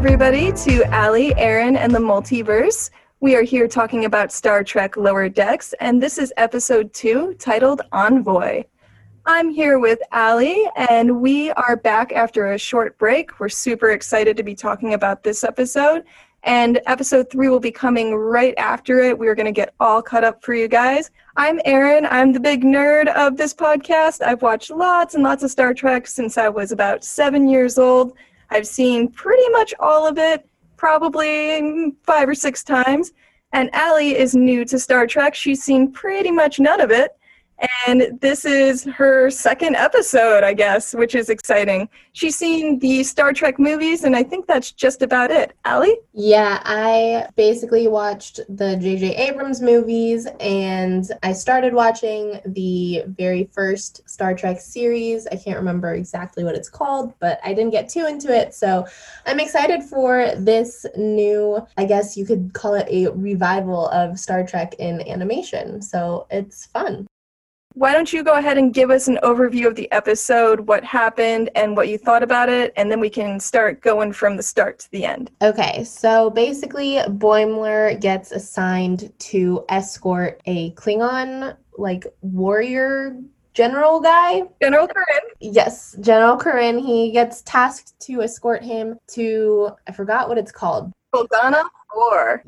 everybody, to Allie, Aaron, and the Multiverse. We are here talking about Star Trek Lower Decks, and this is episode two titled Envoy. I'm here with Allie, and we are back after a short break. We're super excited to be talking about this episode, and episode three will be coming right after it. We're going to get all caught up for you guys. I'm Aaron. I'm the big nerd of this podcast. I've watched lots and lots of Star Trek since I was about seven years old. I've seen pretty much all of it, probably five or six times. And Allie is new to Star Trek. She's seen pretty much none of it. And this is her second episode, I guess, which is exciting. She's seen the Star Trek movies, and I think that's just about it. Allie? Yeah, I basically watched the J.J. Abrams movies, and I started watching the very first Star Trek series. I can't remember exactly what it's called, but I didn't get too into it. So I'm excited for this new, I guess you could call it a revival of Star Trek in animation. So it's fun. Why don't you go ahead and give us an overview of the episode, what happened, and what you thought about it, and then we can start going from the start to the end. Okay, so basically, Boimler gets assigned to escort a Klingon, like, warrior general guy. General Karen. Yes, General Karen. He gets tasked to escort him to, I forgot what it's called. Bogana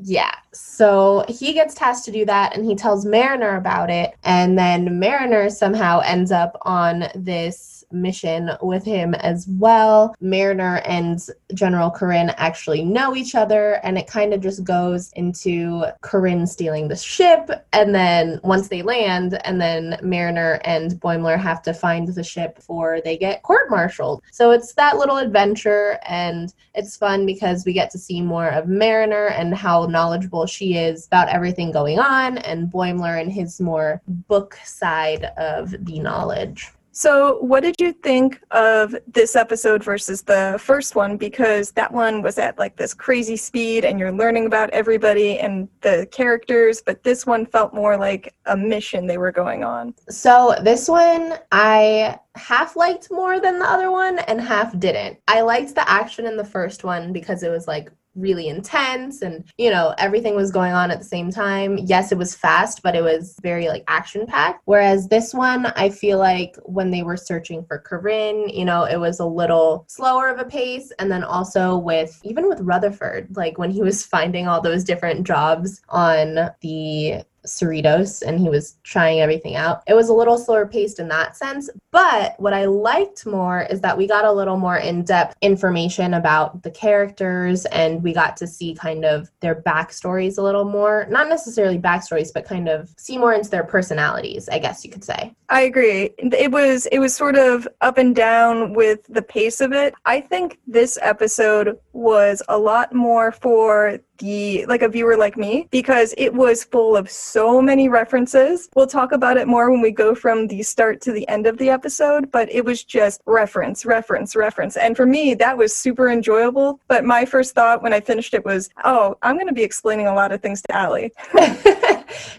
Yeah. So he gets tasked to do that and he tells Mariner about it. And then Mariner somehow ends up on this mission with him as well. Mariner and General Corinne actually know each other, and it kind of just goes into Corinne stealing the ship. And then once they land, and then Mariner and Boimler have to find the ship before they get court martialed. So it's that little adventure, and it's fun because we get to see more of Mariner and how knowledgeable she is about everything going on, and Boimler and his more book side of the knowledge. So, what did you think of this episode versus the first one? Because that one was at like this crazy speed and you're learning about everybody and the characters, but this one felt more like a mission they were going on. So, this one I half liked more than the other one and half didn't. I liked the action in the first one because it was like really intense and you know everything was going on at the same time. Yes it was fast but it was very like action packed whereas this one i feel like when they were searching for corinne you know it was a little slower of a pace. And then also with even with Rutherford like when he was finding all those different jobs on the Cerritos and he was trying everything out. It was a little slower paced in that sense, but what I liked more is that we got a little more in depth information about the characters and we got to see kind of their backstories a little more. Not necessarily backstories, but kind of see more into their personalities, I guess you could say. I agree. It was it was sort of up and down with the pace of it. I think this episode was a lot more for the like a viewer like me because it was full of so many references. We'll talk about it more when we go from the start to the end of the episode, but it was just reference, reference, reference. And for me, that was super enjoyable. But my first thought when I finished it was, oh, I'm going to be explaining a lot of things to Allie.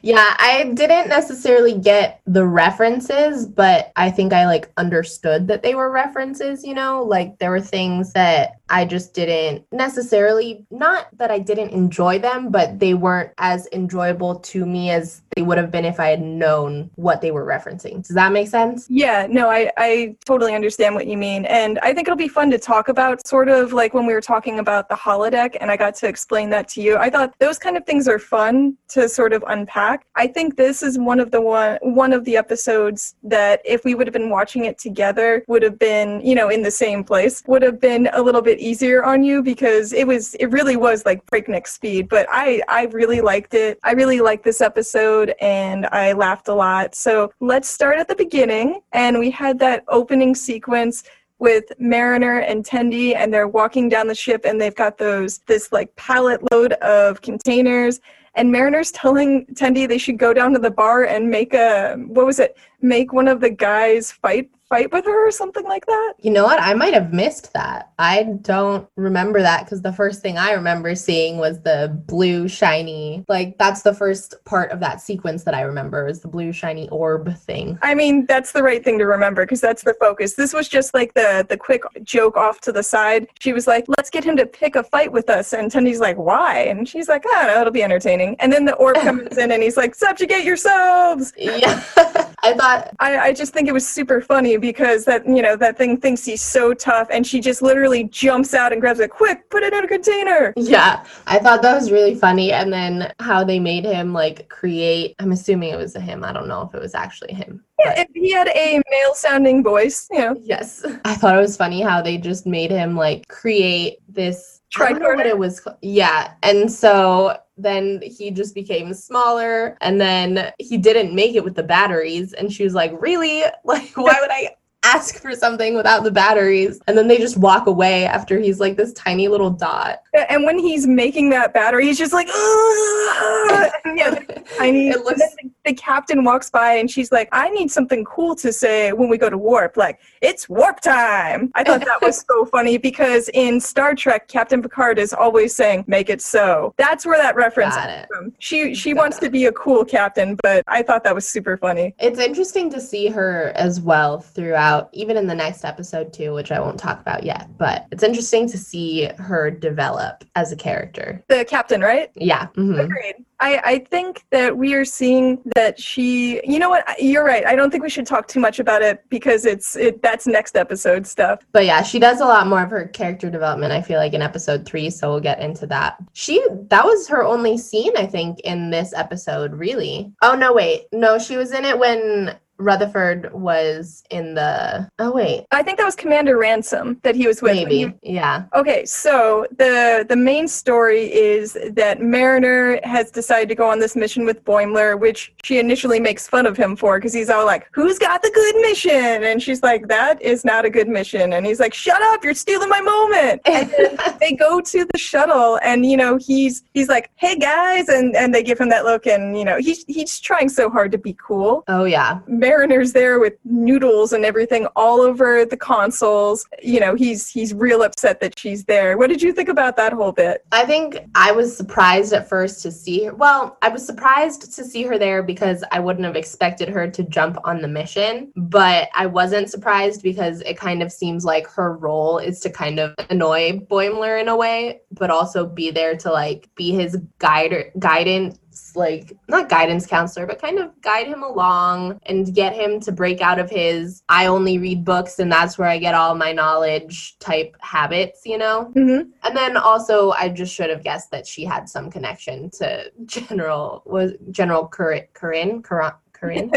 yeah, I didn't necessarily get the references, but I think I like understood that they were references, you know, like there were things that I just didn't necessarily, not that I didn't enjoy them, but they weren't as enjoyable to me as they would have been if I had known what they were referencing. Does that make sense? Yeah, no, I, I totally understand what you mean. And I think it'll be fun to talk about, sort of like when we were talking about the holodeck and I got to explain that to you. I thought those kind of things are fun to sort of unpack. I think this is one of the one one of the episodes that if we would have been watching it together would have been, you know, in the same place, would have been a little bit easier on you because it was it really was like breakneck speed. But I I really liked it. I really liked this episode and I laughed a lot. So let's start at the beginning and we had that opening sequence with Mariner and Tendi, and they're walking down the ship, and they've got those this like pallet load of containers, and Mariner's telling Tendi they should go down to the bar and make a what was it? Make one of the guys fight fight with her or something like that? You know what? I might have missed that. I don't remember that because the first thing I remember seeing was the blue shiny. Like that's the first part of that sequence that I remember is the blue shiny orb thing. I mean, that's the right thing to remember because that's the focus. This was just like the the quick joke off to the side. She was like, "Let's get him to pick a fight with us," and Tendi's like, "Why?" And she's like, "I don't know. It'll be entertaining." And then the orb comes in and he's like, "Subjugate yourselves." Yeah. I thought I, I just think it was super funny because that you know that thing thinks he's so tough and she just literally jumps out and grabs it quick put it in a container Yeah, I thought that was really funny. And then how they made him like create, I'm assuming it was a him. I don't know if it was actually him. yeah, if he had a male sounding voice you know Yes. I thought it was funny how they just made him like create this Know what Tricorder? it was. Yeah. And so then he just became smaller and then he didn't make it with the batteries. And she was like, Really? Like, why would I ask for something without the batteries? And then they just walk away after he's like this tiny little dot. and when he's making that battery he's just like "Ah!" yeah tiny It looks the, the captain walks by and she's like i need something cool to say when we go to warp like it's warp time i thought that was so funny because in star trek captain picard is always saying make it so that's where that reference comes it. from she she Got wants to be a cool captain but i thought that was super funny It's interesting to see her as well throughout, even in the next episode too, which I won't talk about yet. But it's interesting to see her develop as a character. the captain right Yeah. mhm. Agreed. I, I think that we are seeing that she you know what you're right i don't think we should talk too much about it because it's it that's next episode stuff But yeah, she does a lot more of her character development, I feel like, in episode three. So we'll get into that. She, that was her only scene, I think, in this episode, really. Oh, no, wait. No, she was in it when Rutherford was in the. Oh, wait. i think that was commander ransom that he was with Maybe. he- Yeah. okay so the the main story is that mariner has decided to go on this mission with boimler which she initially makes fun of him for because he's all like who's got the good mission and she's like that is not a good mission and he's like shut up you're stealing my moment and they go to the shuttle and you know he's he's like hey guys and and they give him that look and you know he's he's trying so hard to be cool oh, yeah. Mariner's there with noodles and everything all over the consoles you know he's he's real upset that she's there what did you think about that whole bit I think I was surprised at first to see her. Well, I was surprised to see her there because I wouldn't have expected her to jump on the mission. But I wasn't surprised because it kind of seems like her role is to kind of annoy Boimler in a way, but also be there to like be his guide guidance like not guidance counselor but kind of guide him along and get him to break out of his i only read books and that's where i get all my knowledge type habits you know mm-hmm. and then also, I just should have guessed that she had some connection to General was General Corinne Corinne Corin- Corinne.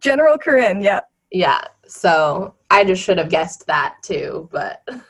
general corinne yeah yeah. So I just should have guessed that too. But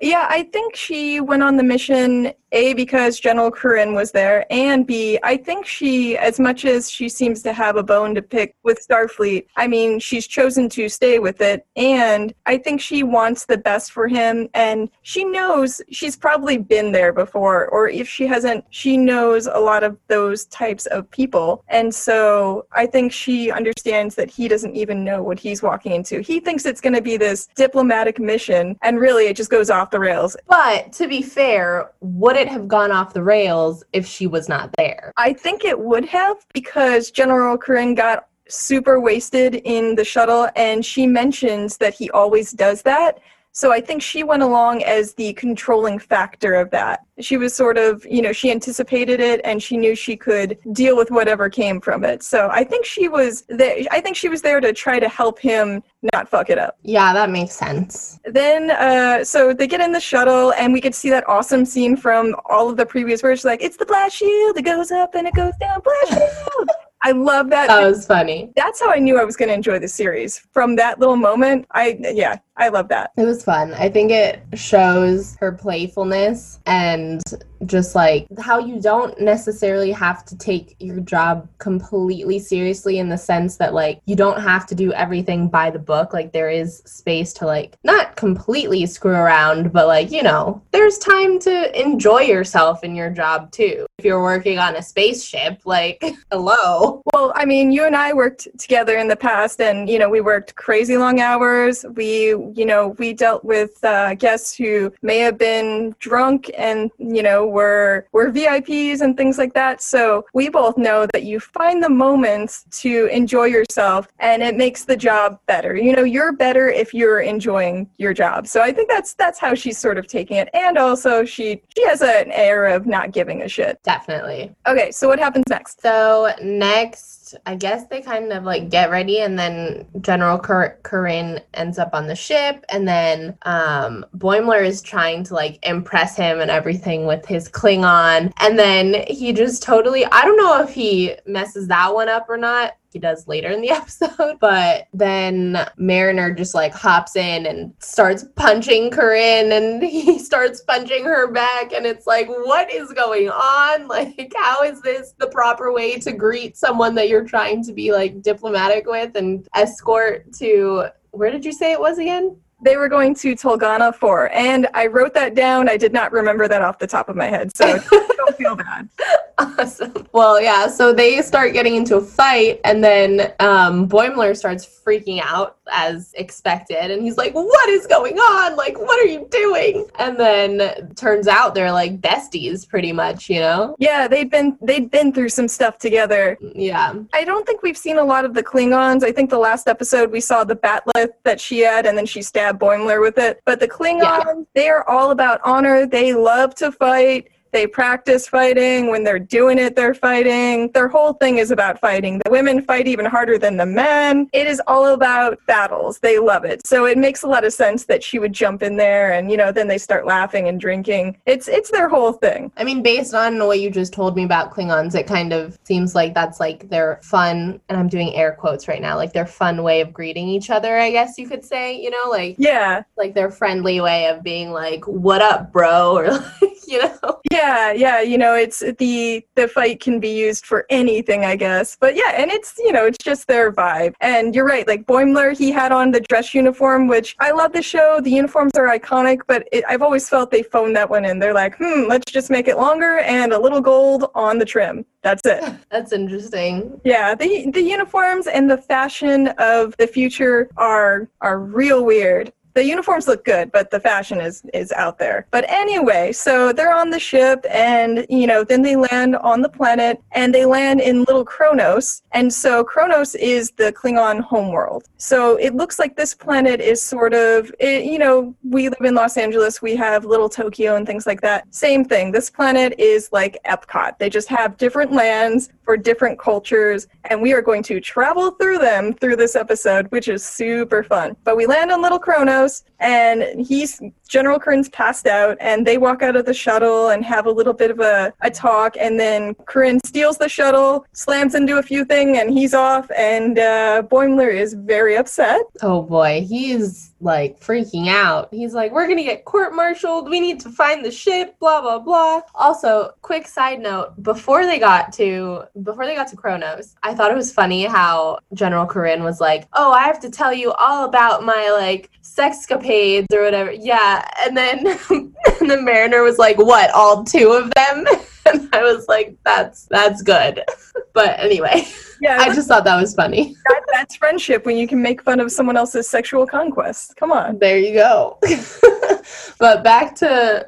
yeah i think she went on the mission a because general corinne was there and b i think she as much as she seems to have a bone to pick with starfleet i mean she's chosen to stay with it and i think she wants the best for him and she knows she's probably been there before or if she hasn't she knows a lot of those types of people and so i think she understands that he doesn't even know what he's walking into. He thinks it's going to be this diplomatic mission and really it just goes off the rails but to be fair, would it have gone off the rails if she was not there? I think it would have because General Corinne got super wasted in the shuttle and she mentions that he always does that. So I think she went along as the controlling factor of that. She was sort of, you know, she anticipated it and she knew she could deal with whatever came from it. So I think she was there I think she was there to try to help him not fuck it up. Yeah, that makes sense. Then, uh, so they get in the shuttle, and we could see that awesome scene from all of the previous versions. Like, it's the blast shield. It goes up and it goes down. Blast shield. I love that. That was funny. That's how I knew I was going to enjoy the series. From that little moment, I yeah, I love that. It was fun. I think it shows her playfulness and just like how you don't necessarily have to take your job completely seriously in the sense that like you don't have to do everything by the book. Like there is space to like not completely screw around but like you know there's time to enjoy yourself in your job too. If you're working on a spaceship like hello. Well i mean you and i worked together in the past and you know we worked crazy long hours. We you know we dealt with uh, guests who may have been drunk and you know we're we're VIPs and things like that. So we both know that you find the moments to enjoy yourself and it makes the job better. You know, you're better if you're enjoying your job. So I think that's that's how she's sort of taking it. And also she she has an air of not giving a shit. Definitely. Okay, so what happens next? So next I guess they kind of like get ready, and then General Cor- Corinne ends up on the ship, and then um, Boimler is trying to like impress him and everything with his Klingon, and then he just totally I don't know if he messes that one up or not he does later in the episode. But then Mariner just like hops in and starts punching Corinne and he starts punching her back. And it's like, what is going on? Like, how is this the proper way to greet someone that you're trying to be like diplomatic with and escort to where did you say it was again? they were going to Tulgana 4. And I wrote that down. I did not remember that off the top of my head. So don't feel bad. Awesome. Well, yeah, so they start getting into a fight, and then um, Boimler starts freaking out as expected. And he's like, What is going on? Like, what are you doing? And then turns out they're like besties pretty much, you know? Yeah, they'd been they'd been through some stuff together. Yeah. I don't think we've seen a lot of the Klingons. I think the last episode we saw the bat'leth that she had and then she stabbed Boimler with it. But the Klingons, yeah. they are all about honor. They love to fight they practice fighting. When they're doing it, they're fighting. Their whole thing is about fighting. The women fight even harder than the men. It is all about battles. They love it. So it makes a lot of sense that she would jump in there and, you know, then they start laughing and drinking. It's it's their whole thing. I mean, based on what you just told me about Klingons, it kind of seems like that's like their fun, and I'm doing air quotes right now, like their fun way of greeting each other, I guess you could say, you know, like Yeah. Like their friendly way of being like, What up, bro? Or like, you know. Yeah yeah, yeah, you know, it's the the fight can be used for anything, I guess. But yeah, and it's you know, it's just their vibe. And you're right, like Boimler, he had on the dress uniform, which I love the show. The uniforms are iconic, but it, I've always felt they phoned that one in. They're like, hmm, let's just make it longer and a little gold on the trim. That's it. That's interesting. Yeah, the the uniforms and the fashion of the future are are real weird the uniforms look good, but the fashion is is out there. But anyway, so they're on the ship, and you know, then they land on the planet, and they land in Little Kronos, and so Kronos is the Klingon homeworld. So it looks like this planet is sort of, it, you know, we live in Los Angeles, we have Little Tokyo and things like that. Same thing. This planet is like Epcot. They just have different lands for different cultures, and we are going to travel through them through this episode, which is super fun. But we land on Little Kronos house and he's General Corinne's passed out and they walk out of the shuttle and have a little bit of a, a talk and then Corinne steals the shuttle, slams into a few things and he's off and uh, Boimler is very upset. Oh boy, he's like freaking out. He's like, we're gonna get court-martialed. We need to find the ship. Blah blah blah. Also, quick side note: before they got to before they got to Kronos, I thought it was funny how General Corinne was like, "Oh, I have to tell you all about my like sexcapades or whatever." Yeah, and then and the Mariner was like, "What? All two of them?" and I was like, "That's that's good." but anyway, yeah, I just thought that was funny. That, that's friendship when you can make fun of someone else's sexual conquest. Come on. There you go. but back to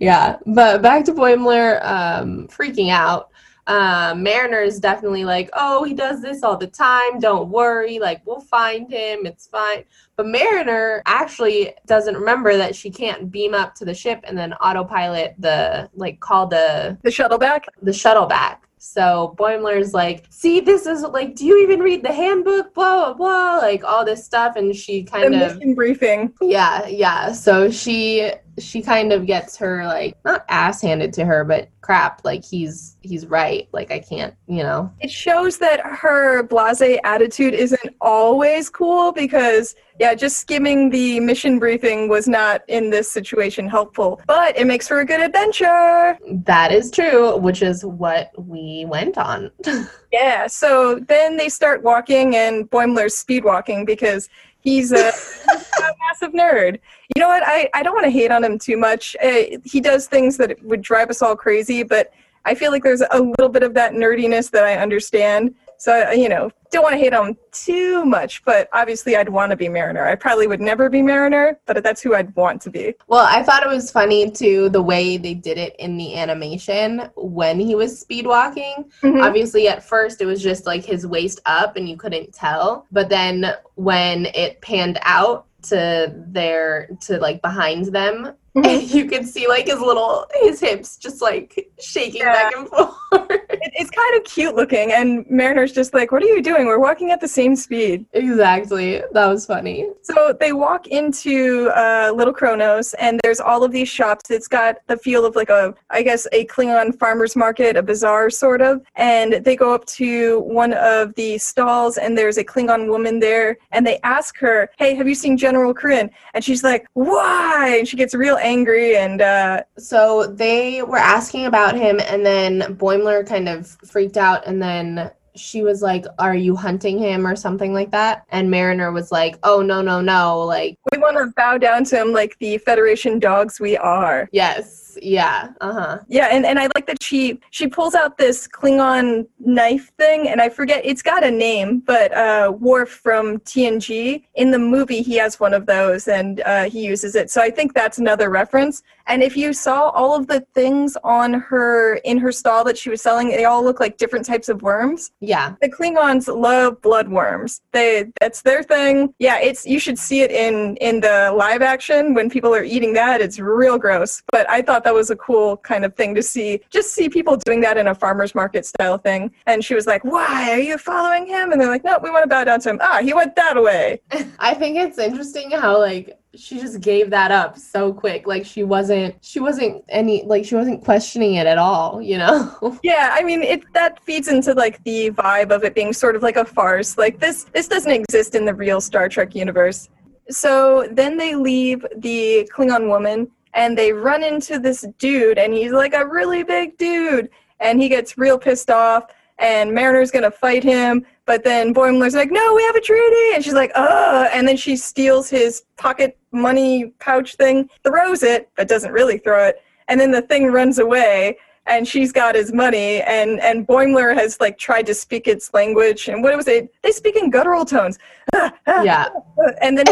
yeah, but back to Boimler um, freaking out. Um, Mariner is definitely like, oh, he does this all the time. Don't worry. Like, we'll find him. It's fine. But Mariner actually doesn't remember that she can't beam up to the ship and then autopilot the, like, call the... The shuttle back? The shuttle back. So Boimler's like, see, this is like, do you even read the handbook? Blah blah blah, like all this stuff, and she kind the of mission briefing. Yeah, yeah. So she she kind of gets her like not ass handed to her, but crap, like he's he's right. Like I can't, you know. It shows that her blase attitude isn't always cool because yeah, just skimming the mission briefing was not in this situation helpful. But it makes for a good adventure. That is true, which is what we went on. yeah, so then they start walking and Boimler's speed walking because he's a, a massive nerd. You know what? I, I don't want to hate on him too much. Uh, he does things that would drive us all crazy, but I feel like there's a little bit of that nerdiness that I understand. So, you know, don't want to hate on too much, but obviously I'd want to be Mariner. I probably would never be Mariner, but that's who I'd want to be. Well, I thought it was funny too the way they did it in the animation when he was speed walking. Mm-hmm. Obviously, at first it was just like his waist up and you couldn't tell, but then when it panned out, to their to like behind them Mm-hmm. you can see like his little his hips just like shaking yeah. back and forth. It, it's kind of cute looking, and Mariner's just like, "What are you doing? We're walking at the same speed." Exactly. That was funny. So they walk into uh, Little Kronos, and there's all of these shops. It's got the feel of like a, I guess, a Klingon farmers market, a bazaar sort of. And they go up to one of the stalls, and there's a Klingon woman there, and they ask her, "Hey, have you seen General Kryn?" And she's like, "Why?" And she gets real angry and uh so they were asking about him and then Boimler kind of freaked out and then she was like, Are you hunting him or something like that? And Mariner was like, Oh, no, no, no. Like, we want to bow down to him like the Federation dogs we are. Yes yeah uh-huh. Yeah and, and i like that she she pulls out this klingon knife thing and i forget it's got a name but uh Worf from tng in the movie he has one of those and uh, he uses it. So i think that's another reference and if you saw all of the things on her in her stall that she was selling they all look like different types of worms yeah the klingons love blood worms they that's their thing yeah it's you should see it in in the live action when people are eating that it's real gross but i thought thought that was a cool kind of thing to see. Just see people doing that in a farmer's market style thing. And she was like, Why? Are you following him? And they're like, No, we want to bow down to him. Ah, he went that way. I think it's interesting how, like, she just gave that up so quick. Like she wasn't she wasn't any like she wasn't questioning it at all you know? Yeah i mean it that feeds into like the vibe of it being sort of like a farce. Like this this doesn't exist in the real star trek universe. So then they leave the klingon woman and they run into this dude and he's like a really big dude and he gets real pissed off and Mariner's gonna fight him, but then Boimler's like, "No, we have a treaty," and she's like, "Ugh!" And then she steals his pocket money pouch thing, throws it, but doesn't really throw it, and then the thing runs away, and she's got his money, and and Boimler has like tried to speak its language, and what was it? They speak in guttural tones. yeah, and then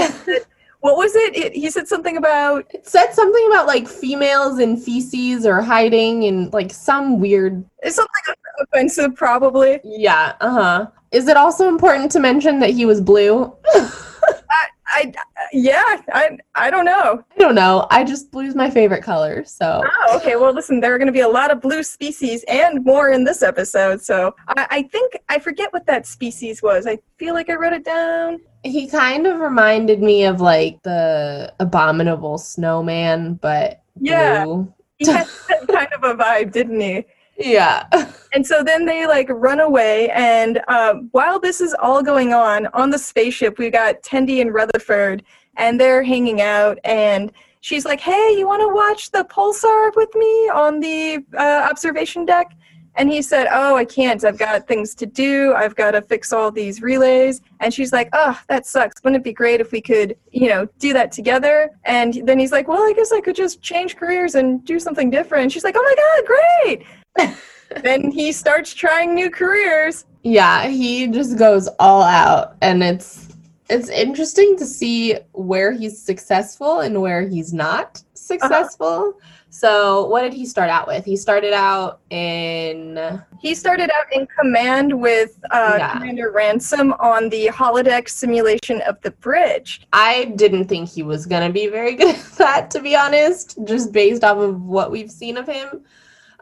what was it? it? He said something about. It said something about like females in feces or hiding and like some weird. It's something offensive, probably. Yeah. Uh huh. Is it also important to mention that he was blue? I, I, yeah, I, I don't know. I don't know. I just blue's my favorite color. So. Oh, okay. Well, listen, there are going to be a lot of blue species and more in this episode. So I, I think I forget what that species was. I feel like I wrote it down. He kind of reminded me of like the abominable snowman, but yeah, blue. he had kind of a vibe, didn't he? Yeah. and so then they like run away, and uh, while this is all going on on the spaceship, we got Tendi and Rutherford, and they're hanging out, and she's like, "Hey, you want to watch the pulsar with me on the uh, observation deck?" And he said, Oh, I can't. I've got things to do. I've got to fix all these relays. And she's like, Oh, that sucks. Wouldn't it be great if we could, you know, do that together? And then he's like, Well, I guess I could just change careers and do something different. And she's like, Oh my God, great. then he starts trying new careers. Yeah, he just goes all out. And it's it's interesting to see where he's successful and where he's not successful. Uh-huh. So, what did he start out with? He started out in. He started out in command with uh, yeah. Commander Ransom on the holodeck simulation of the bridge. I didn't think he was going to be very good at that, to be honest, just based off of what we've seen of him.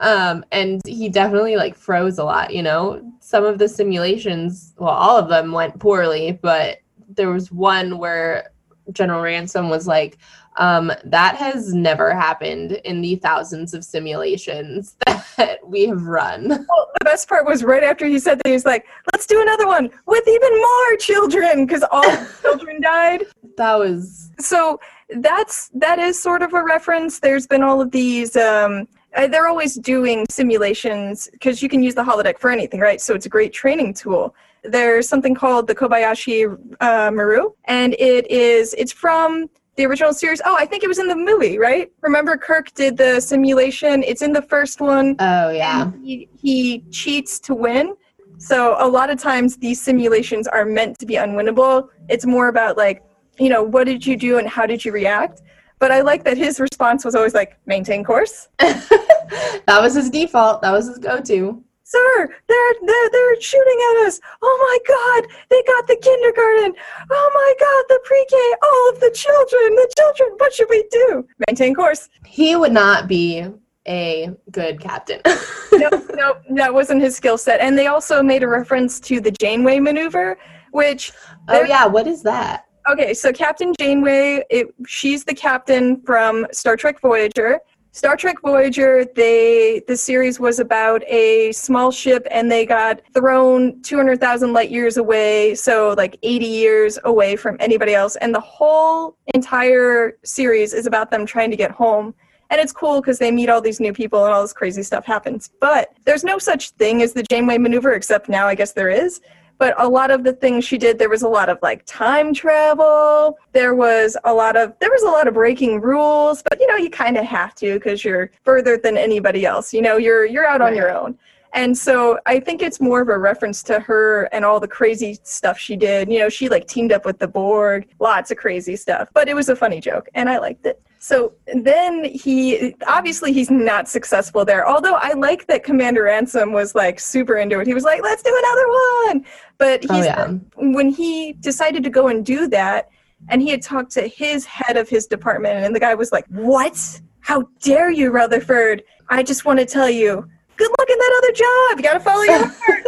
Um, and he definitely like froze a lot, you know. Some of the simulations, well, all of them went poorly, but there was one where General Ransom was like, um, that has never happened in the thousands of simulations that we have run. Well, the best part was right after he said that he was like, "Let's do another one with even more children," because all children died. That was So that's that is sort of a reference. There's been all of these. Um, they're always doing simulations because you can use the holodeck for anything, right? So it's a great training tool. There's something called the Kobayashi uh, Maru, and it is it's from the original series. Oh, I think it was in the movie, right? Remember Kirk did the simulation. It's in the first one. oh yeah. He, he cheats to win. So a lot of times these simulations are meant to be unwinnable. It's more about like, you know, what did you do and how did you react? But I like that his response was always like, maintain course. that was his default. That was his go-to. Sir, they're, they're, they're shooting at us. Oh my God, they got the kindergarten. Oh my God, the pre-K, all of the children, the children. What should we do? Maintain course. He would not be a good captain. no, no, that wasn't his skill set. And they also made a reference to the Janeway maneuver, which oh yeah, what is that? Okay, so Captain Janeway, it, she's the captain from Star Trek Voyager. Star Trek Voyager, they the series was about a small ship and they got thrown 200,000 light years away, so like 80 years away from anybody else and the whole entire series is about them trying to get home. And it's cool because they meet all these new people and all this crazy stuff happens. But there's no such thing as the Janeway maneuver, except now I guess there is but a lot of the things she did there was a lot of like time travel. There was a lot of there was a lot of breaking rules but you know you kind of have to because you're further than anybody else you know you're you're out on your own. And so i think it's more of a reference to her and all the crazy stuff she did. You know she like teamed up with the borg lots of crazy stuff but it was a funny joke and i liked it so then he obviously he's not successful there. Although I like that Commander Ransom was like super into it. He was like, "Let's do another one." But Oh yeah. when he decided to go and do that, and he had talked to his head of his department, and the guy was like, "What? How dare you, Rutherford? I just want to tell you, good luck in that other job. You got to follow your heart."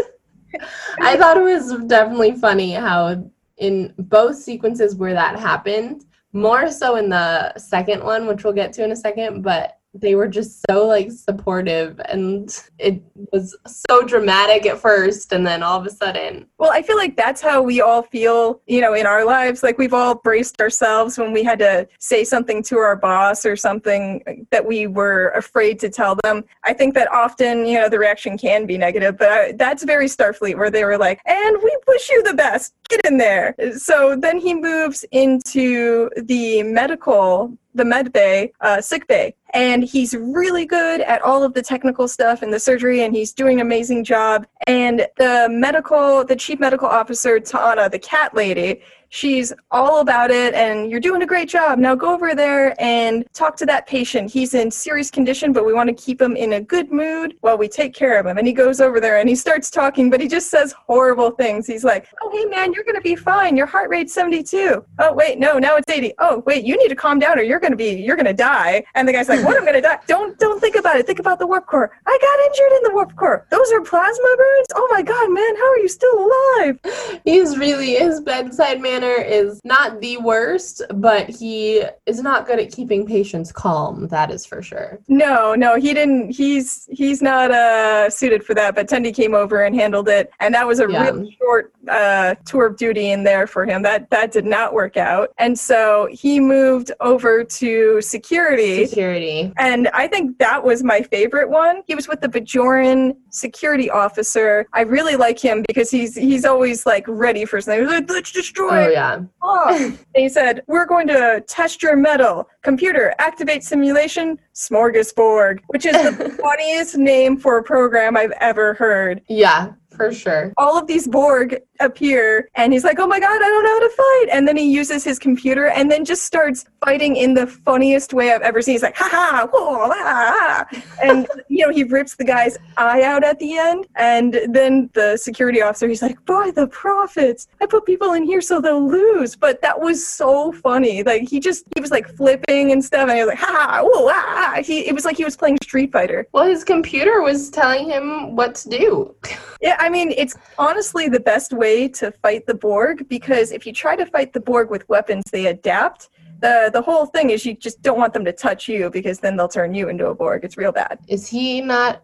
I thought it was definitely funny how in both sequences where that happened, more so in the second one, which we'll get to in a second, but they were just so like supportive and it was so dramatic at first and then all of a sudden Well, I feel like that's how we all feel, you know, in our lives. Like we've all braced ourselves when we had to say something to our boss or something that we were afraid to tell them. I think that often, you know, the reaction can be negative, but I, that's very Starfleet where they were like, and we wish you the best. Get in there. So then he moves into the medical the med bay, uh, sick bay, and he's really good at all of the technical stuff and the surgery, and he's doing an amazing job. And the medical, the chief medical officer, T'Ana, the cat lady, she's all about it, and you're doing a great job. Now go over there and talk to that patient. He's in serious condition, but we want to keep him in a good mood while we take care of him. And he goes over there and he starts talking, but he just says horrible things. He's like, "Oh, hey man, you're gonna be fine. Your heart rate's 72. Oh wait, no, now it's 80. Oh wait, you need to calm down, or you're gonna be, you're gonna die." And the guy's like, "What? I'm gonna die? Don't, don't think about it. Think about the warp core. I got injured in the warp core. Those are plasma burns. Oh my god, man, how are you still alive?" he's really his bedside is not the worst but he is not good at keeping patients calm that is for sure No, no, he didn't. He's he's not uh, suited for that. But Tendi came over and handled it, and that was a Yeah. really short uh, tour of duty in there for him. That that did not work out, and so he moved over to security. security And I think that was my favorite one. He was with the Bajoran security officer. I really like him because he's he's always like ready for something. Like, Let's destroy oh yeah and he said, We're going to test your mettle. Computer, activate simulation, smorgasbord, which is the funniest name for a program I've ever heard. yeah for sure All of these Borg appear, and he's like, Oh my god, I don't know how to fight. And then he uses his computer and then just starts fighting in the funniest way I've ever seen. He's like, Ha ha, whoa, ah, ah." And, you know, he rips the guy's eye out at the end. And then the security officer, he's like, Boy, the Prophets. I put people in here so they'll lose. But that was so funny. Like, he just, he was like flipping and stuff. And he was like, Ha ha, whoa, ah. ah." He, it was like he was playing Street Fighter. well his computer was telling him what to do Yeah, I mean, it's honestly the best way to fight the Borg because if you try to fight the Borg with weapons, they adapt. The the whole thing is you just don't want them to touch you because then they'll turn you into a Borg. It's real bad. Is he not?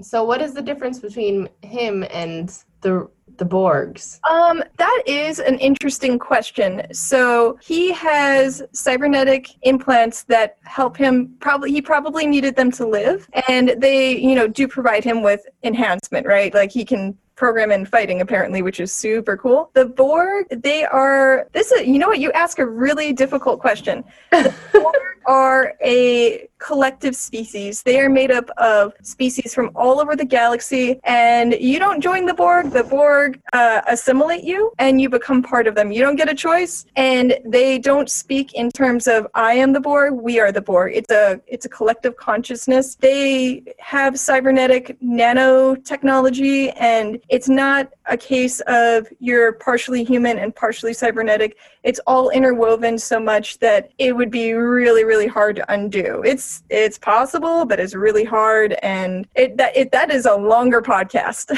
So, what is the difference between him and the the Borgs? Um, that is an interesting question. So he has cybernetic implants that help him. Probably he probably needed them to live, and they, you know, do provide him with enhancement, right? Like he can program in fighting apparently which is super cool. The borg they are this is you know what? You ask a really difficult question. The borg are a collective species. They are made up of species from all over the galaxy and you don't join the borg. The borg uh, assimilate you and you become part of them. You don't get a choice and they don't speak in terms of i am the borg we are the borg. It's a it's a collective consciousness. They have cybernetic nanotechnology and it's not a case of you're partially human and partially cybernetic. It's all interwoven so much that it would be really, really hard to undo. It's it's possible, but it's really hard, and it that it that is a longer podcast.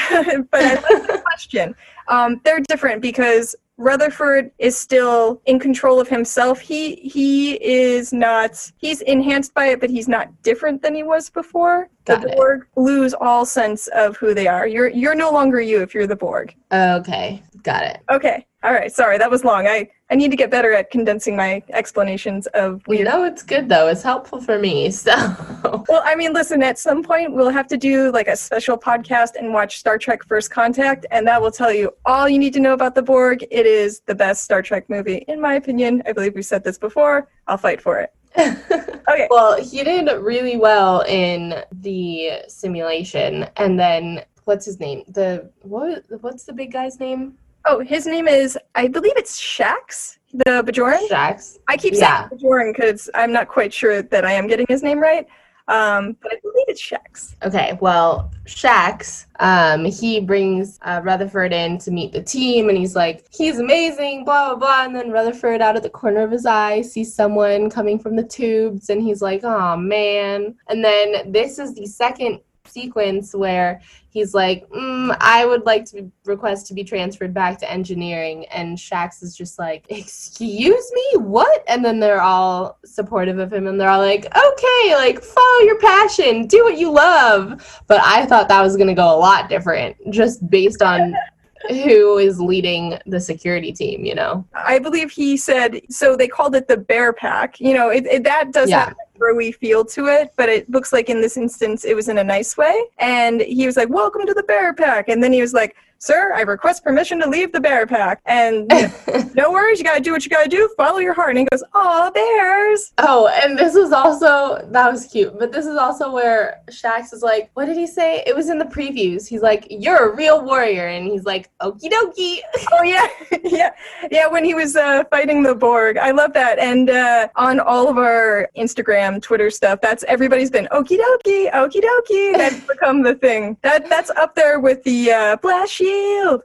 but that's the question. Um, they're different because Rutherford is still in control of himself. He he is not he's enhanced by it, but he's not different than he was before. Got the it. Borg lose all sense of who they are. You're you're no longer you if you're the Borg. Okay, got it. Okay. All right. Sorry, that was long. I I need to get better at condensing my explanations of We know it's good though. It's helpful for me. So, Well, I mean, listen, at some point we'll have to do like a special podcast and watch Star Trek First Contact, and that will tell you all you need to know about the Borg. It is the best Star Trek movie, in my opinion. I believe we said this before. I'll fight for it. Okay. well, he did really well in the simulation, and then what's his name? The what? What's the big guy's name? Oh, his name is, I believe it's Shax, the Bajoran. Shax. I keep Yeah. saying Bajoran because I'm not quite sure that I am getting his name right. Um, but it's Shax. Okay, well, Shax, um, he brings uh, Rutherford in to meet the team, and he's like, he's amazing, blah, blah, blah. And then Rutherford, out of the corner of his eye, sees someone coming from the tubes, and he's like, oh, man. And then this is the second sequence where he's like, mm, I would like to request to be transferred back to engineering. And Shax is just like, Excuse me? What? And then they're all supportive of him and they're all like, Okay, like, follow your passion, do what you love. But I thought that was going to go a lot different just based on who is leading the security team, you know? I believe he said, so they called it the Bear Pack. You know, it, it, that does Yeah. Throwy feel to it, but it looks like in this instance it was in a nice way. And he was like, Welcome to the Bear Pack. And then he was like, Sir, I request permission to leave the Bear Pack. And you know, no worries, you gotta do what you gotta do, follow your heart. And he goes, Aw, bears. Oh, and this was also that was cute. But this is also where Shax is like, what did he say? It was in the previews. He's like, You're a real warrior, and he's like, Okie dokie. Oh yeah, yeah, yeah. When he was uh, fighting the Borg, I love that. And uh, on all of our Instagram, Twitter stuff, that's everybody's been okie dokie, okie dokie. That's become the thing. That that's up there with the uh, blast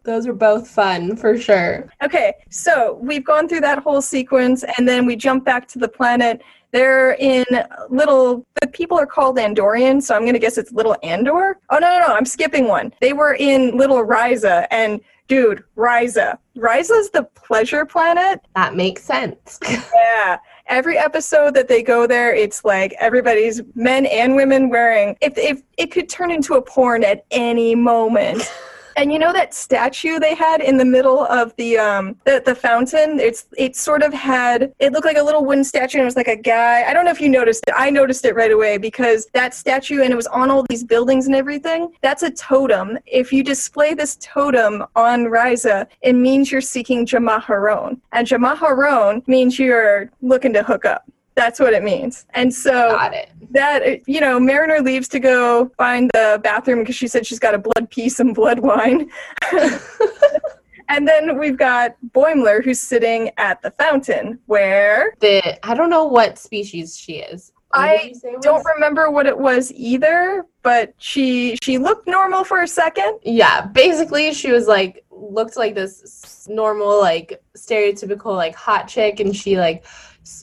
Those were both fun for sure. Okay, so we've gone through that whole sequence, and then we jump back to the planet. They're in little. The people are called Andorian, so I'm gonna guess it's Little Andor. Oh no, no, no! I'm skipping one. They were in Little Risa, and dude, Risa. Risa's the pleasure planet. That makes sense. Yeah. Every episode that they go there, it's like everybody's men and women wearing. If if it could turn into a porn at any moment. And you know that statue they had in the middle of the um the, the fountain? It's it sort of had it looked like a little wooden statue and it was like a guy. I don't know if you noticed it. I noticed it right away because that statue and it was on all these buildings and everything. That's a totem. If you display this totem on Risa, it means you're seeking Jamaharon. And Jamaharon means you're looking to hook up. That's what it means. And so Got it. that you know mariner leaves to go find the bathroom because she said she's got a blood piece and blood wine and then we've got boimler who's sitting at the fountain where The I don't know what species she is. What I did you say it don't remember what it was either but she she looked normal for a second yeah basically she was like looked like this normal like stereotypical like hot chick and she like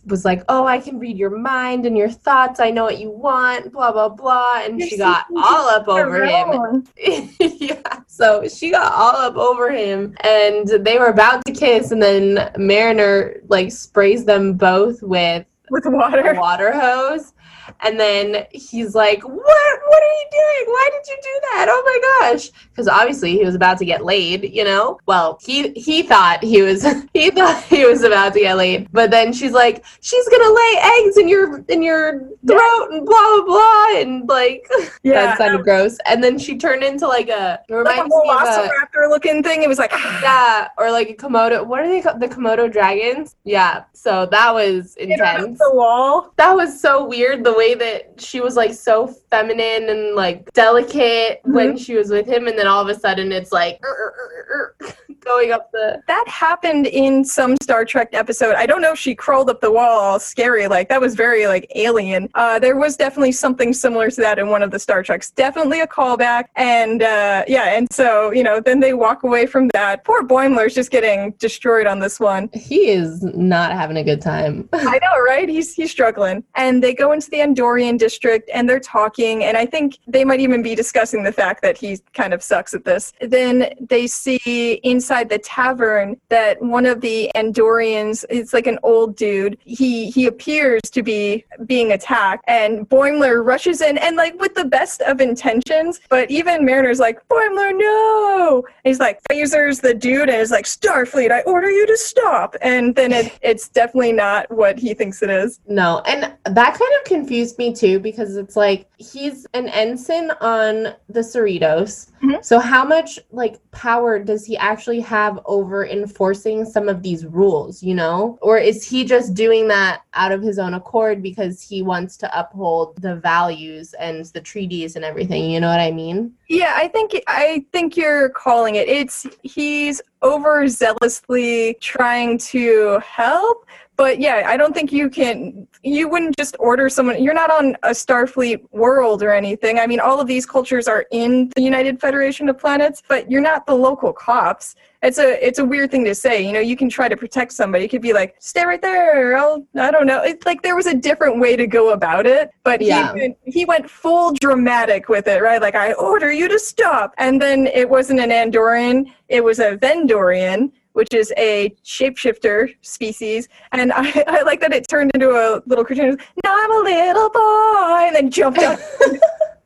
was like oh i can read your mind and your thoughts i know what you want blah blah blah and You're she got all up over him yes So she got all up over him and they were about to kiss and then Mariner like sprays them both with with water. a water hose. And then he's like, "What? What are you doing? Why did you do that? Oh my gosh!" Because obviously he was about to get laid. You know. Well, he he thought he was he thought he was about to get laid, but then she's like, "She's gonna lay eggs in your in your throat and blah blah blah," and like Yeah, that sounded gross. And then she turned into like a like a reminds me of a, velociraptor looking thing. It was like, yeah, or like a Komodo. What are they called? The Komodo dragons. Yeah. So that was intense the wall. that was so weird the way that she was like so feminine and like delicate when she was with him and then all of a sudden it's like "Er, er, er, er," going up the That happened in some Star Trek episode. I don't know if she crawled up the wall all scary like that was very like alien. Uh, there was definitely something similar to that in one of the Star Treks. Definitely a callback. And uh, yeah, and so you know, then they walk away from that. Poor Boimler's just getting destroyed on this one. he is not having a good time I know, right? He's he's struggling. And they go into the Andorian district and they're talking, and I think they might even be discussing the fact that he kind of sucks at this. Then they see inside the tavern that one of the Andorians, it's like an old dude. He he appears to be being attacked, and Boimler rushes in and like with the best of intentions, but even Mariner's like, Boimler, no! And he's like, phasers the dude and is like, Starfleet, I order you to stop. And then it, it's definitely not what he thinks it is. no and that kind of confused me too because it's like he's an ensign on the Cerritos Mhm. so how much like power does he actually have over enforcing some of these rules you know or is he just doing that out of his own accord because he wants to uphold the values and the treaties and everything you know what i mean Yeah, I think I think you're calling it. It's he's overzealously trying to help, but yeah, I don't think you can. You wouldn't just order someone. You're not on a Starfleet world or anything. I mean, all of these cultures are in the United Federation of Planets, but you're not the local cops. It's a it's a weird thing to say. You know, you can try to protect somebody. You could be like, stay right there. I'll I don't know. It's like there was a different way to go about it, but Yeah. he went, he went full dramatic with it, right? Like I order you to stop, and then it wasn't an Andorian. It was a Vendorian. Which is a shapeshifter species, and I, I like that it turned into a little cartoon. Now I'm a little boy, and then jumped up.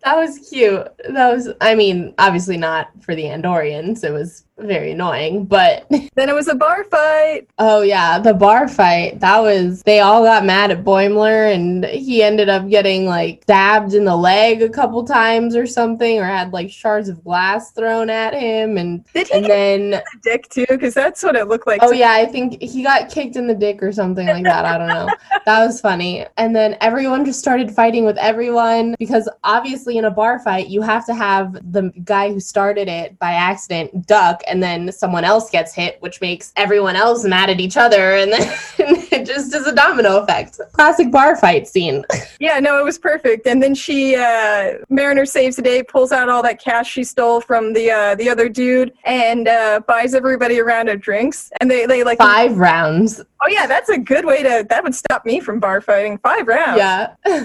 that was cute that was i mean obviously not for the andorians it was very annoying but then it was a bar fight. Oh yeah, the bar fight. That was they all got mad at Boimler and he ended up getting like stabbed in the leg a couple times or something or had like shards of glass thrown at him and Did he and then the dick too? Because that's what it looked like. oh yeah, I think he got kicked in the dick or something like that. I don't know. That was funny. And then everyone just started fighting with everyone because obviously in a bar fight you have to have the guy who started it by accident duck and then someone else gets hit which makes everyone else mad at each other and then it just is a domino effect. Classic bar fight scene. Yeah, no, it was perfect. And then she, uh, Mariner saves the day, pulls out all that cash she stole from the uh, the other dude, and uh, buys everybody a round of drinks. And they, they like, Five rounds. oh yeah, that's a good way to. That would stop me from bar fighting. Five rounds. Yeah.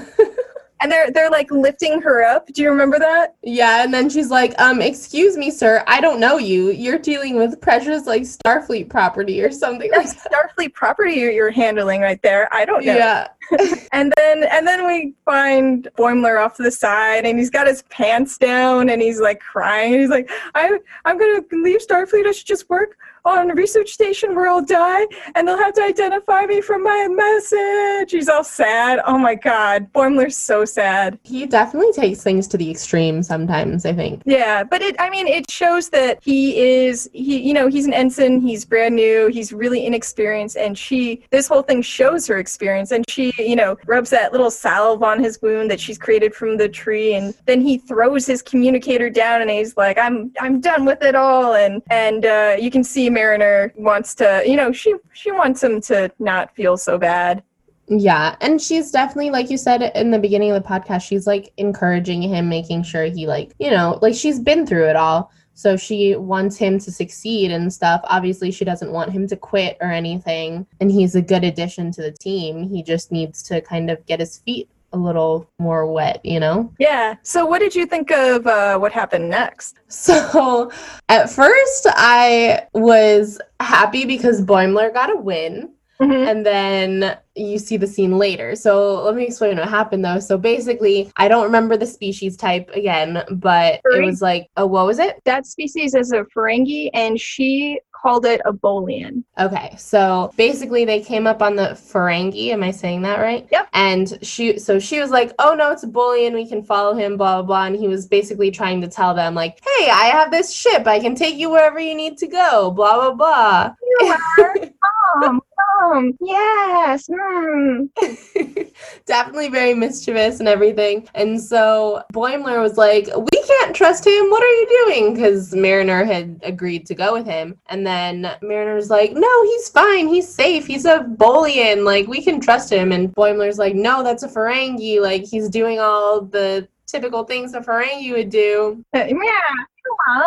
And they're they're like lifting her up. Do you remember that? Yeah, and then she's like, um, excuse me, sir, I don't know you. You're dealing with precious like Starfleet property or something like Starfleet property you're you're handling right there. I don't know. Yeah. And then and then we find Boimler off to the side and he's got his pants down and he's like crying. He's like, I I'm gonna leave Starfleet, I should just work on a research station where I'll die and they'll have to identify me from my message. He's all sad. Oh my god. Boimler's so sad. He definitely takes things to the extreme sometimes, I think. Yeah, but it I mean it shows that he is he you know, he's an ensign, he's brand new, he's really inexperienced and she this whole thing shows her experience and she, you know, rubs that little salve on his wound that she's created from the tree and then he throws his communicator down and he's like I'm I'm done with it all and and uh you can see Mariner wants to, you know, she she wants him to not feel so bad. Yeah, and she's definitely like you said in the beginning of the podcast, she's like encouraging him, making sure he like, you know, like she's been through it all. So she wants him to succeed and stuff. Obviously, she doesn't want him to quit or anything. And he's a good addition to the team. He just needs to kind of get his feet a little more wet, you know? Yeah. So, what did you think of uh, what happened next? So, at first, I was happy because Boimler got a win. Mhm. And then you see the scene later. So let me explain what happened though. So basically, I don't remember the species type again, but it was like, oh, what was it? That species is a Ferengi, and she called it a Bolian. Okay, so basically they came up on the Ferengi. Am I saying that right? Yep. And she, so she was like, "Oh no, it's a bully, we can follow him." Blah blah blah. And he was basically trying to tell them, like, "Hey, I have this ship. I can take you wherever you need to go." Blah blah blah. You are. Tom. Yes. mm. Definitely very mischievous and everything. And so Boimler was like, We can't trust him. What are you doing? Because Mariner had agreed to go with him. And then Mariner's like, No, he's fine. He's safe. He's a Bolian. Like, we can trust him. And Boimler's like, No, that's a Ferengi. Like, he's doing all the typical things a Ferengi would do Uh, yeah. Come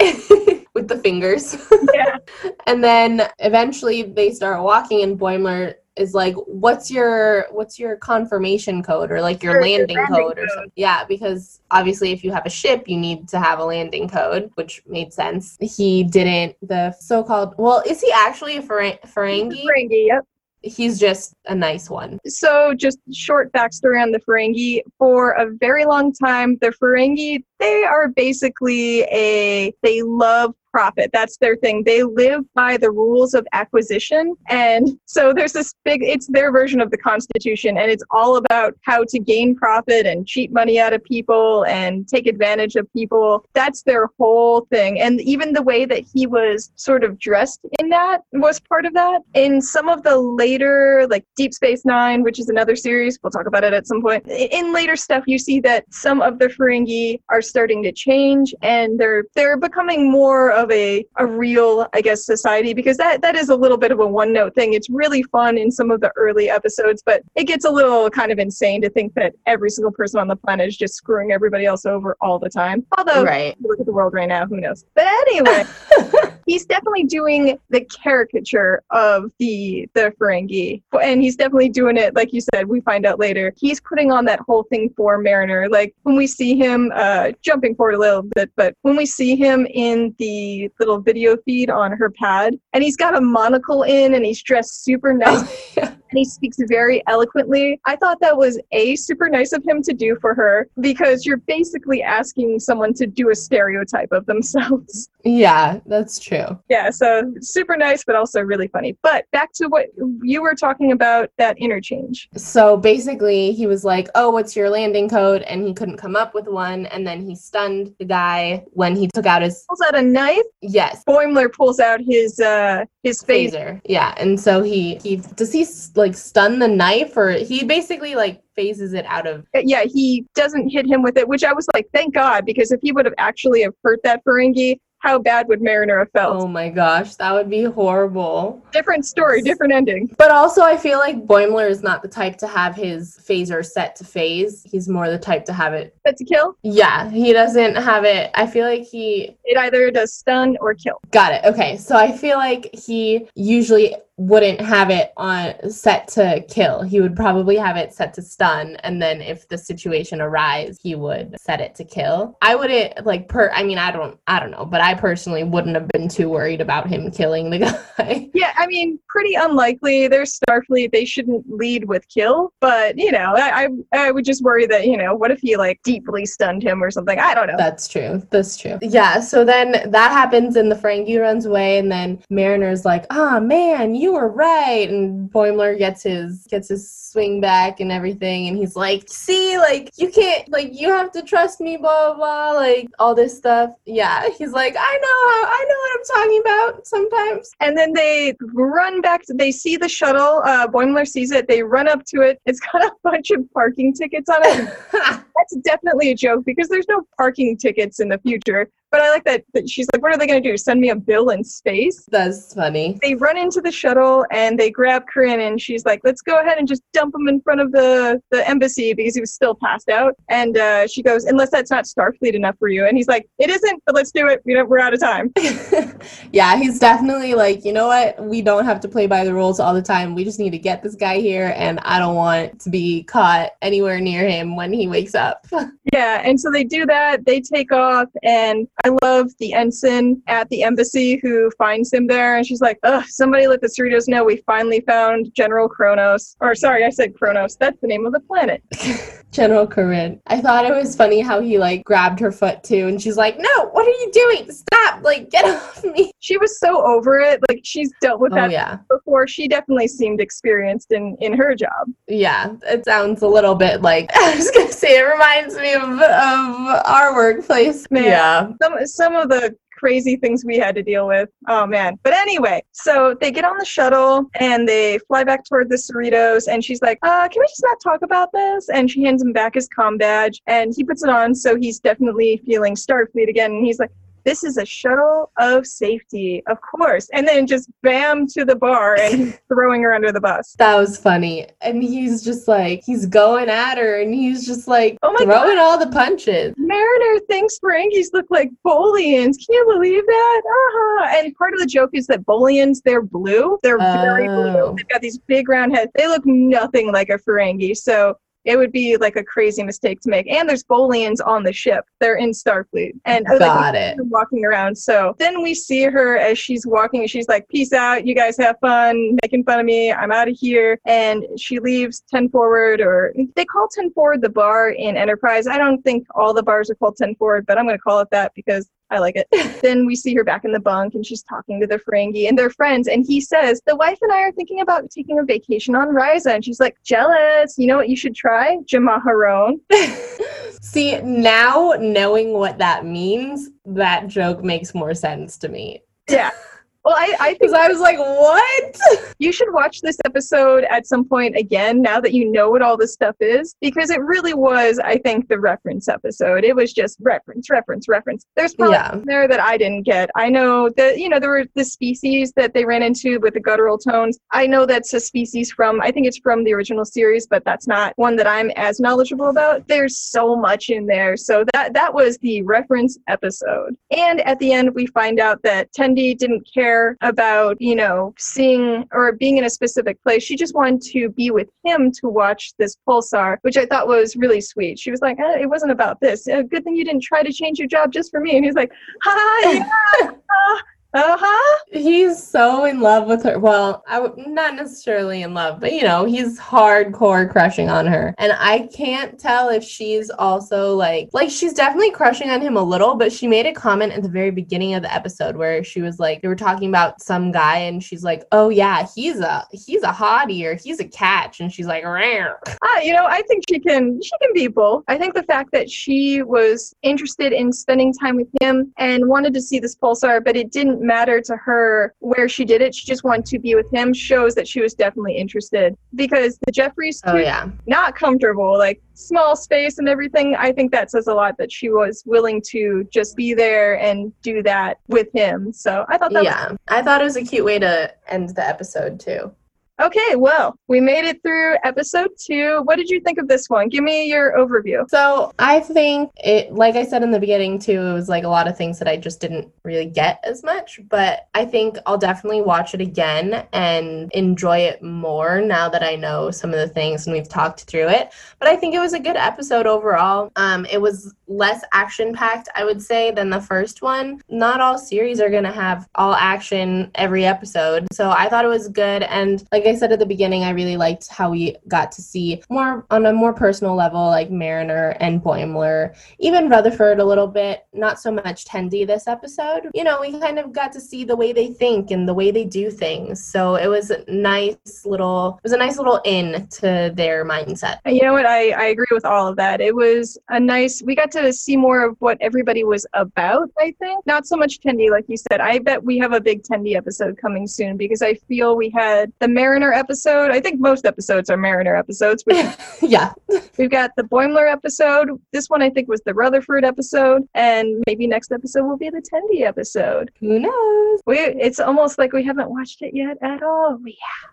on. with the fingers. Yeah. and then eventually they start walking and Boimler is like what's your what's your confirmation code or like your Your- your landing, landing code or something yeah because obviously if you have a ship you need to have a landing code which made sense he didn't the so-called well is he actually a Fer- ferengi Ferengi. Yep. he's just a nice one So, just short backstory on the Ferengi. For a very long time, the Ferengi they are basically a they love profit. That's their thing. They live by the rules of acquisition, and so there's this big. It's their version of the Constitution, and it's all about how to gain profit and cheat money out of people and take advantage of people. That's their whole thing. And even the way that he was sort of dressed in that was part of that. In some of the later, like Deep Space Nine, which is another series, we'll talk about it at some point. In later stuff, you see that some of the Ferengi are starting to change, and they're they're becoming more of a a real, I guess, society because that that is a little bit of a one note thing. It's really fun in some of the early episodes, but it gets a little kind of insane to think that every single person on the planet is just screwing everybody else over all the time. Although right look at the world right now, who knows? But anyway, he's definitely doing the caricature of the the Ferengi, and he's definitely doing it like you said. We find out later he's putting on that whole thing for Mariner. Like when we see him, uh, jumping forward a little bit, but when we see him in the little video feed on her pad, and he's got a monocle in, and he's dressed super nice yeah. and he speaks very eloquently. I thought that was a super nice of him to do for her because you're basically asking someone to do a stereotype of themselves. yeah that's true yeah, so super nice, but also really funny. But back to what you were talking about that interchange. So basically, he was like, "Oh, what's your landing code?" And he couldn't come up with one. And then he stunned the guy when he took out his Pulls out a knife. yes Boimler pulls out his uh his phaser. phaser. Yeah, and so he he does he like stun the knife or he basically like phases it out of. Uh, Yeah, he doesn't hit him with it, which I was like, thank God, because if he would have actually have hurt that Ferengi, how bad would Mariner have felt? Oh my gosh, that would be horrible. Different story, different ending. But also, I feel like Boimler is not the type to have his phaser set to phase. He's more the type to have it. But to kill, Yeah, he doesn't have it. I feel like he it either does stun or kill. Got it. Okay. So I feel like he usually wouldn't have it on set to kill. He would probably have it set to stun and then if the situation arise, he would set it to kill. I wouldn't like per I mean I don't I don't know, but I personally wouldn't have been too worried about him killing the guy. Yeah, I mean, pretty unlikely. They're Starfleet; they shouldn't lead with kill. But you know, I, I I would just worry that you know, what if he like deeply stunned him or something? I don't know. That's true. That's true. Yeah, so then that happens and the Ferengi runs away and then Mariner's like, "Ah, man, you were right." And Boimler gets his gets his swing back and everything and he's like, "See, like you can't like you have to trust me, blah blah, blah like all this stuff." Yeah, he's like, "I know how I know what I'm talking about sometimes." And then they run back. To, they see the shuttle. Uh, Boimler sees it. They run up to it. It's got a bunch of parking tickets on it. That's definitely a joke because there's no parking tickets in the future. But I like that, that she's like, what are they going to do? Send me a bill in space? That's funny. They run into the shuttle and they grab K'orin and she's like, let's go ahead and just dump him in front of the, the embassy because he was still passed out. And uh, she goes, unless that's not Starfleet enough for you. And he's like, it isn't, but let's do it. You know, we're out of time. yeah, he's definitely like, you know what? We don't have to play by the rules all the time. We just need to get this guy here and I don't want to be caught anywhere near him when he wakes up. yeah, and so they do that. They take off and I love the ensign at the embassy who finds him there and she's like, Ugh, somebody let the Cerritos know we finally found General Kronos. Or sorry, I said Kronos. That's the name of the planet. General K'orin. I thought it was funny how he like grabbed her foot too and she's like, No, what are you doing? Stop, like get off me. She was so over it. Like she's dealt with that Oh that yeah. before. She definitely seemed experienced in in her job. Yeah. It sounds a little bit like I was gonna say it reminds me of of our workplace. Man. Yeah. Some some of the crazy things we had to deal with. Oh man. But anyway, so they get on the shuttle and they fly back toward the Cerritos and she's like, uh, can we just not talk about this? And she hands him back his com badge and he puts it on so he's definitely feeling Starfleet again. And he's like, this is a shuttle of safety, of course. And then just bam to the bar and throwing her under the bus. That was funny. And he's just like he's going at her and he's just like Oh my throwing all the punches. Mariner thinks Ferengis look like Bolians. Can you believe that? Uh-huh. And part of the joke is that Bolians, they're blue. They're very Oh. blue. They've got these big round heads. They look nothing like a Ferengi. So it would be like a crazy mistake to make. And there's Bolians on the ship. They're in Starfleet. And uh, other Got people it. walking around. So then we see her as she's walking and she's like, Peace out. You guys have fun making fun of me. I'm out of here. And she leaves 10 forward or they call 10 forward the bar in Enterprise. I don't think all the bars are called 10 forward, but I'm going to call it that because I like it. then we see her back in the bunk and she's talking to the Ferengi and they're friends. And he says, The wife and I are thinking about taking a vacation on Risa. And she's like, Jealous. You know what you should try? Jamaharon. See, now knowing what that means, that joke makes more sense to me. Yeah. Well, I, I think Because I was like, what? you should watch this episode at some point again now that you know what all this stuff is because it really was i think the reference episode. It was just reference reference reference. There's probably Yeah. there that i didn't get. I know that you know there were the species that they ran into with the guttural tones. I know that's a species from i think it's from the original series but that's not one that i'm as knowledgeable about. There's so much in there. So that that was the reference episode. And at the end we find out that Tendi didn't care about you know seeing or being in a specific place. She just wanted to be with him to watch this pulsar which i thought was really sweet. She was like eh, it wasn't about this. Eh, good thing you didn't try to change your job just for me. And he's like hi yeah, uh, uh-huh He's so in love with her. Well, I w- not necessarily in love, but you know, he's hardcore crushing on her. And I can't tell if she's also like like she's definitely crushing on him a little, but she made a comment at the very beginning of the episode where she was like they were talking about some guy and she's like, "Oh yeah, he's a he's a hottie or he's a catch." And she's like, "Rare." Ah, you know, I think she can she can be both. I think the fact that she was interested in spending time with him and wanted to see this pulsar, but it didn't matter to her where she did it. She just wanted to be with him shows that she was definitely interested. Because the Jefferies Oh yeah. not comfortable, like small space and everything. I think that says a lot that she was willing to just be there and do that with him. So I thought that was Yeah. I thought it was a cute way to end the episode too. Okay, well, we made it through episode two. What did you think of this one? Give me your overview. So I think it, like I said in the beginning too, it was like a lot of things that I just didn't really get as much. But I think I'll definitely watch it again and enjoy it more now that I know some of the things and we've talked through it. But I think it was a good episode overall. Um, it was less action packed, I would say, than the first one. Not all series are gonna have all action every episode, so I thought it was good. And like I said at the beginning, I really liked how we got to see more on a more personal level, like Mariner and Boimler, even Rutherford a little bit. Not so much Tendi this episode. You know, we kind of got to see the way they think and the way they do things. So it was a nice little. It was a nice little in to their mindset. You know what? I, I agree with all of that. It was a nice, we got to see more of what everybody was about, I think. Not so much Tendi, like you said. I bet we have a big Tendy episode coming soon because I feel we had the Mariner Mariner episode. I think most episodes are Mariner episodes. We, yeah. we've got the Boimler episode. This one I think was the Rutherford episode, and maybe next episode will be the Tendi episode. Who knows? We it's almost like we haven't watched it yet at all.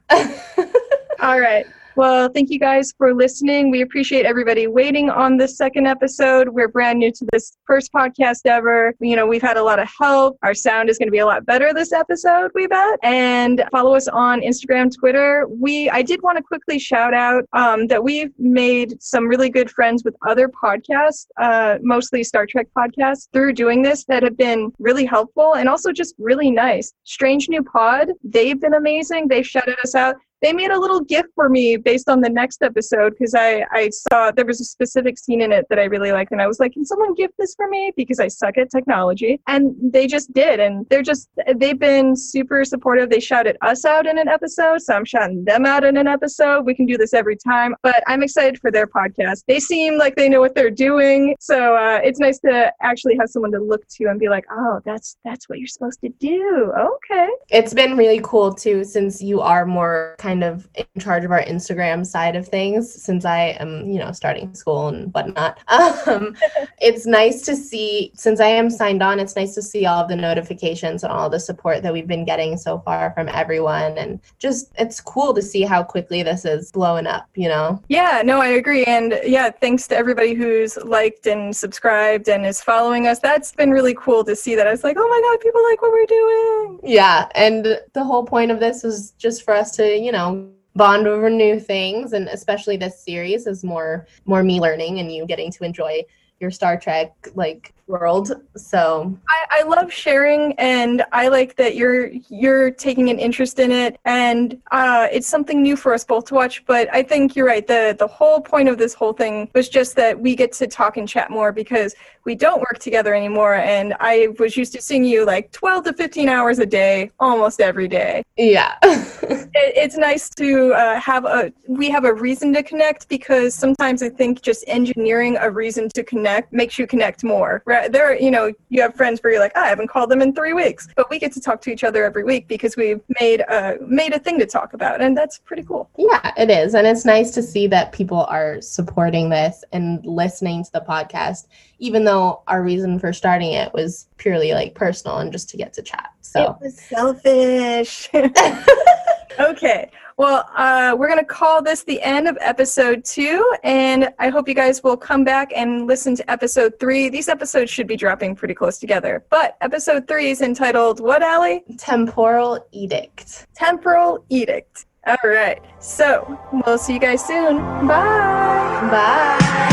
Yeah. all right. Well, thank you guys for listening. We appreciate everybody waiting on this second episode. We're brand new to this first podcast ever. You know, we've had a lot of help. Our sound is going to be a lot better this episode, we bet. And follow us on Instagram, Twitter. We, I did want to quickly shout out um, that we've made some really good friends with other podcasts, uh, mostly Star Trek podcasts, through doing this that have been really helpful and also just really nice. Strange New Pod, they've been amazing. They've shouted us out they made a little gift for me based on the next episode because I, I saw there was a specific scene in it that I really liked. And I was like, can someone gift this for me? Because I suck at technology. And they just did. And they're just, they've been super supportive. They shouted us out in an episode. So I'm shouting them out in an episode. We can do this every time. But I'm excited for their podcast. They seem like they know what they're doing. So uh, it's nice to actually have someone to look to and be like, oh, that's, that's what you're supposed to do. Okay. It's been really cool too, since you are more kind kind of in charge of our Instagram side of things since I am, you know, starting school and whatnot. Um, it's nice to see, since I am signed on, it's nice to see all of the notifications and all the support that we've been getting so far from everyone. And just, it's cool to see how quickly this is blowing up, you know? Yeah, no, I agree. And yeah, thanks to everybody who's liked and subscribed and is following us. That's been really cool to see that. I was like, oh my God, people like what we're doing. Yeah. And the whole point of this is just for us to, you know, know bond over new things and especially this series is more more me learning and you getting to enjoy your Star Trek like world. So I, I love sharing and I like that you're you're taking an interest in it and uh, it's something new for us both to watch. But I think you're right. The the whole point of this whole thing was just that we get to talk and chat more because we don't work together anymore and I was used to seeing you like 12 to 15 hours a day almost every day. Yeah. it, it's nice to uh, have a we have a reason to connect because sometimes I think just engineering a reason to connect makes you connect more. Right? There, you know, you have friends where you're like, ah, I haven't called them in three weeks, but we get to talk to each other every week because we've made a made a thing to talk about, and that's pretty cool. Yeah, it is, and it's nice to see that people are supporting this and listening to the podcast, even though our reason for starting it was purely like personal and just to get to chat. So it was selfish. okay. Well, uh, we're going to call this the end of episode two, and I hope you guys will come back and listen to episode three. These episodes should be dropping pretty close together, but episode three is entitled What, Allie? Temporal Edict. Temporal Edict. All right. So we'll see you guys soon. Bye. Bye.